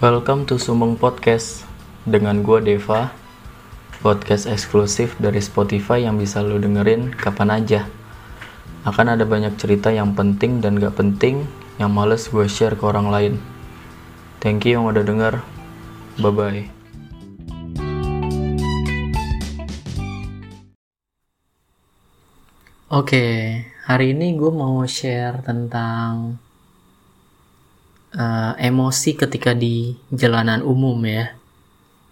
Welcome to Sumbang Podcast. Dengan gue Deva. Podcast eksklusif dari Spotify yang bisa lo dengerin kapan aja. Akan ada banyak cerita yang penting dan gak penting yang males gue share ke orang lain. Thank you yang udah denger. Bye bye Oke, hari ini gue mau share tentang uh, emosi ketika di jalanan umum ya.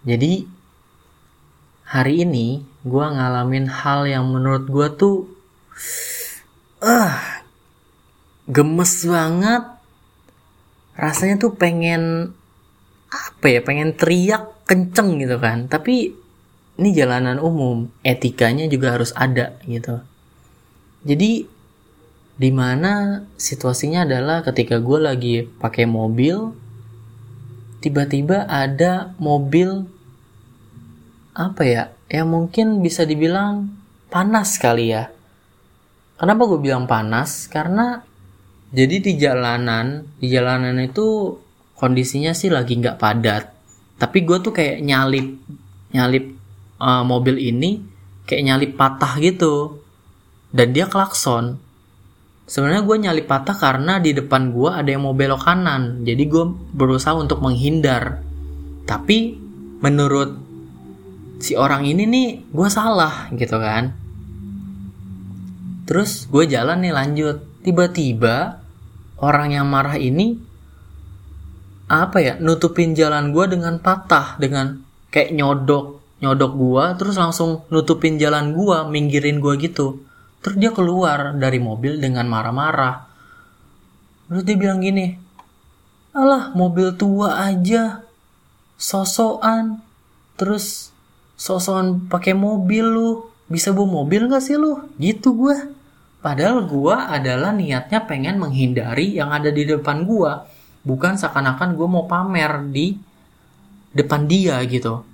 Jadi hari ini gue ngalamin hal yang menurut gue tuh uh, gemes banget. Rasanya tuh pengen apa ya, pengen teriak kenceng gitu kan. Tapi ini jalanan umum, etikanya juga harus ada gitu. Jadi di mana situasinya adalah ketika gue lagi pakai mobil tiba-tiba ada mobil apa ya yang mungkin bisa dibilang panas kali ya. Kenapa gue bilang panas? Karena jadi di jalanan di jalanan itu kondisinya sih lagi nggak padat. Tapi gue tuh kayak nyalip nyalip uh, mobil ini kayak nyalip patah gitu. Dan dia klakson sebenarnya gue nyali patah karena di depan gue ada yang mau belok kanan. Jadi gue berusaha untuk menghindar. Tapi menurut si orang ini nih gue salah gitu kan. Terus gue jalan nih lanjut. Tiba-tiba orang yang marah ini apa ya nutupin jalan gue dengan patah dengan kayak nyodok nyodok gue terus langsung nutupin jalan gue minggirin gue gitu Terus dia keluar dari mobil dengan marah-marah. Terus dia bilang gini, Alah mobil tua aja, sosokan, terus sosokan pakai mobil lu, bisa bawa mobil gak sih lu? Gitu gue. Padahal gue adalah niatnya pengen menghindari yang ada di depan gue. Bukan seakan-akan gue mau pamer di depan dia gitu.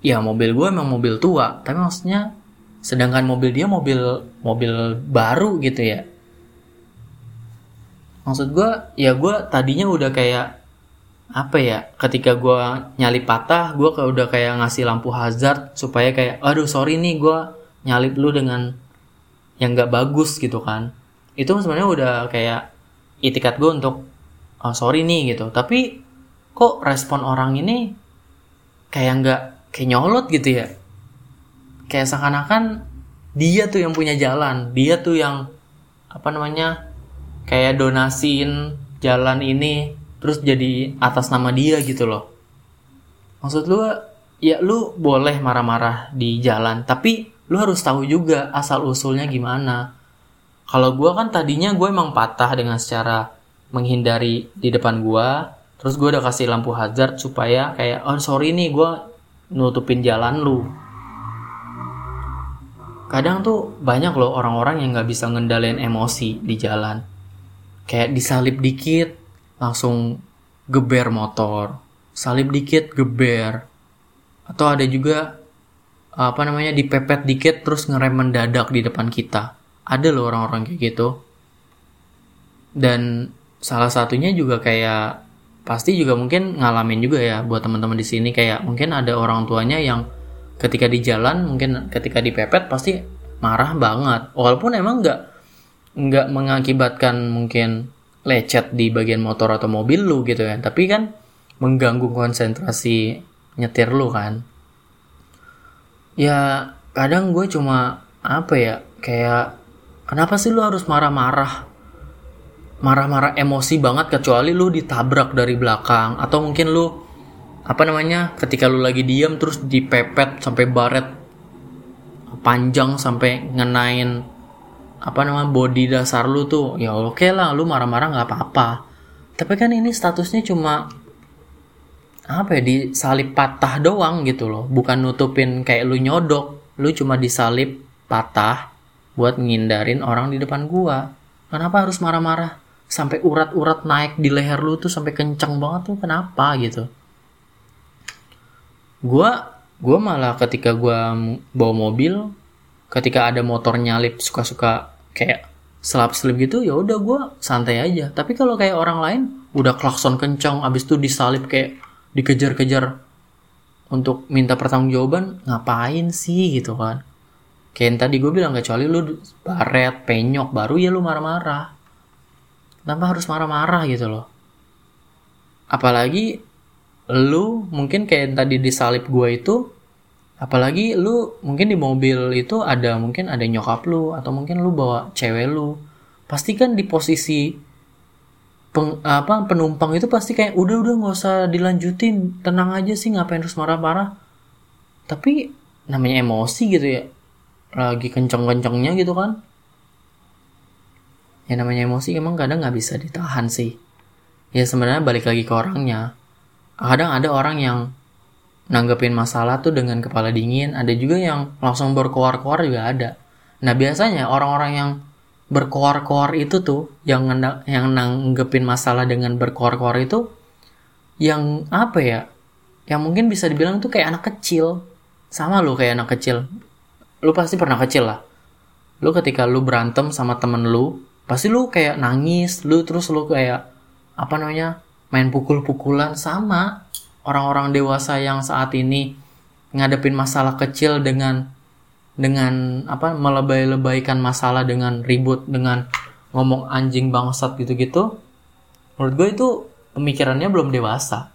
Ya mobil gue emang mobil tua, tapi maksudnya sedangkan mobil dia mobil mobil baru gitu ya. Maksud gue ya gue tadinya udah kayak apa ya ketika gue nyalip patah gue kayak udah kayak ngasih lampu hazard supaya kayak aduh sorry nih gue nyalip lu dengan yang gak bagus gitu kan. Itu sebenarnya udah kayak itikat gue untuk oh, sorry nih gitu. Tapi kok respon orang ini kayak nggak kayak nyolot gitu ya kayak seakan-akan dia tuh yang punya jalan. Dia tuh yang apa namanya kayak donasiin jalan ini terus jadi atas nama dia gitu loh. Maksud lu ya lu boleh marah-marah di jalan tapi lu harus tahu juga asal usulnya gimana. Kalau gue kan tadinya gue emang patah dengan secara menghindari di depan gue terus gue udah kasih lampu hazard supaya kayak oh sorry nih gue nutupin jalan lu kadang tuh banyak loh orang-orang yang nggak bisa ngendalin emosi di jalan. Kayak disalip dikit langsung geber motor. Salip dikit geber. Atau ada juga apa namanya dipepet dikit terus ngerem mendadak di depan kita. Ada loh orang-orang kayak gitu. Dan salah satunya juga kayak pasti juga mungkin ngalamin juga ya buat teman-teman di sini. Kayak mungkin ada orang tuanya yang ketika di jalan mungkin ketika dipepet pasti marah banget. Walaupun emang nggak nggak mengakibatkan mungkin lecet di bagian motor atau mobil lu gitu kan tapi kan mengganggu konsentrasi nyetir lu kan. Ya kadang gue cuma apa ya kayak kenapa sih lu harus marah-marah? Marah-marah emosi banget kecuali lu ditabrak dari belakang atau mungkin lu apa namanya? Ketika lu lagi diam terus dipepet sampai baret panjang sampai ngenain apa namanya body dasar lu tuh ya oke okay lah lu marah-marah nggak apa-apa. Tapi kan ini statusnya cuma apa ya disalip patah doang gitu loh. Bukan nutupin kayak lu nyodok lu cuma disalip patah buat ngindarin orang di depan gua. Kenapa harus marah-marah? Sampai urat-urat naik di leher lu tuh sampai kenceng banget tuh kenapa gitu gue gue malah ketika gue bawa mobil ketika ada motor nyalip suka-suka kayak selap selip gitu ya udah gue santai aja. Tapi kalau kayak orang lain udah klakson kencang abis itu disalip kayak dikejar-kejar untuk minta pertanggungjawaban ngapain sih gitu kan? Kayak yang tadi gue bilang kecuali lu baret penyok baru ya lu marah-marah. Kenapa harus marah-marah gitu loh? Apalagi lu mungkin kayak yang tadi disalip gue itu apalagi lu mungkin di mobil itu ada mungkin ada nyokap lu atau mungkin lu bawa cewek lu. Pasti kan di posisi peng, apa penumpang itu pasti kayak udah udah nggak usah dilanjutin tenang aja sih ngapain harus marah-marah. Tapi namanya emosi gitu ya lagi kenceng-kencengnya gitu kan. Ya namanya emosi emang kadang nggak bisa ditahan sih. Ya sebenarnya balik lagi ke orangnya kadang ada orang yang nanggepin masalah tuh dengan kepala dingin ada juga yang langsung berkoar-koar juga ada. Nah biasanya orang-orang yang berkoar-koar itu tuh yang yang nanggepin masalah dengan berkoar-koar itu yang apa ya yang mungkin bisa dibilang tuh kayak anak kecil. Sama lo kayak anak kecil. Lu pasti pernah kecil lah. Lu ketika lu berantem sama temen lu pasti lu kayak nangis lu terus lu kayak apa namanya main pukul-pukulan sama orang-orang dewasa yang saat ini ngadepin masalah kecil dengan dengan apa melebay-lebaykan masalah dengan ribut dengan ngomong anjing bangsat gitu-gitu. Menurut gue itu pemikirannya belum dewasa.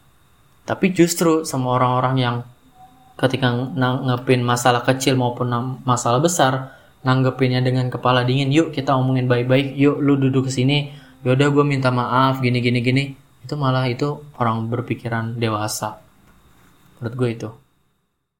Tapi justru sama orang-orang yang ketika nanggepin masalah kecil maupun masalah besar nanggepinnya dengan kepala dingin yuk kita ngomongin baik-baik. Yuk lu duduk ke sini. Yaudah gue minta maaf. Gini gini gini itu malah itu orang berpikiran dewasa. Menurut gue itu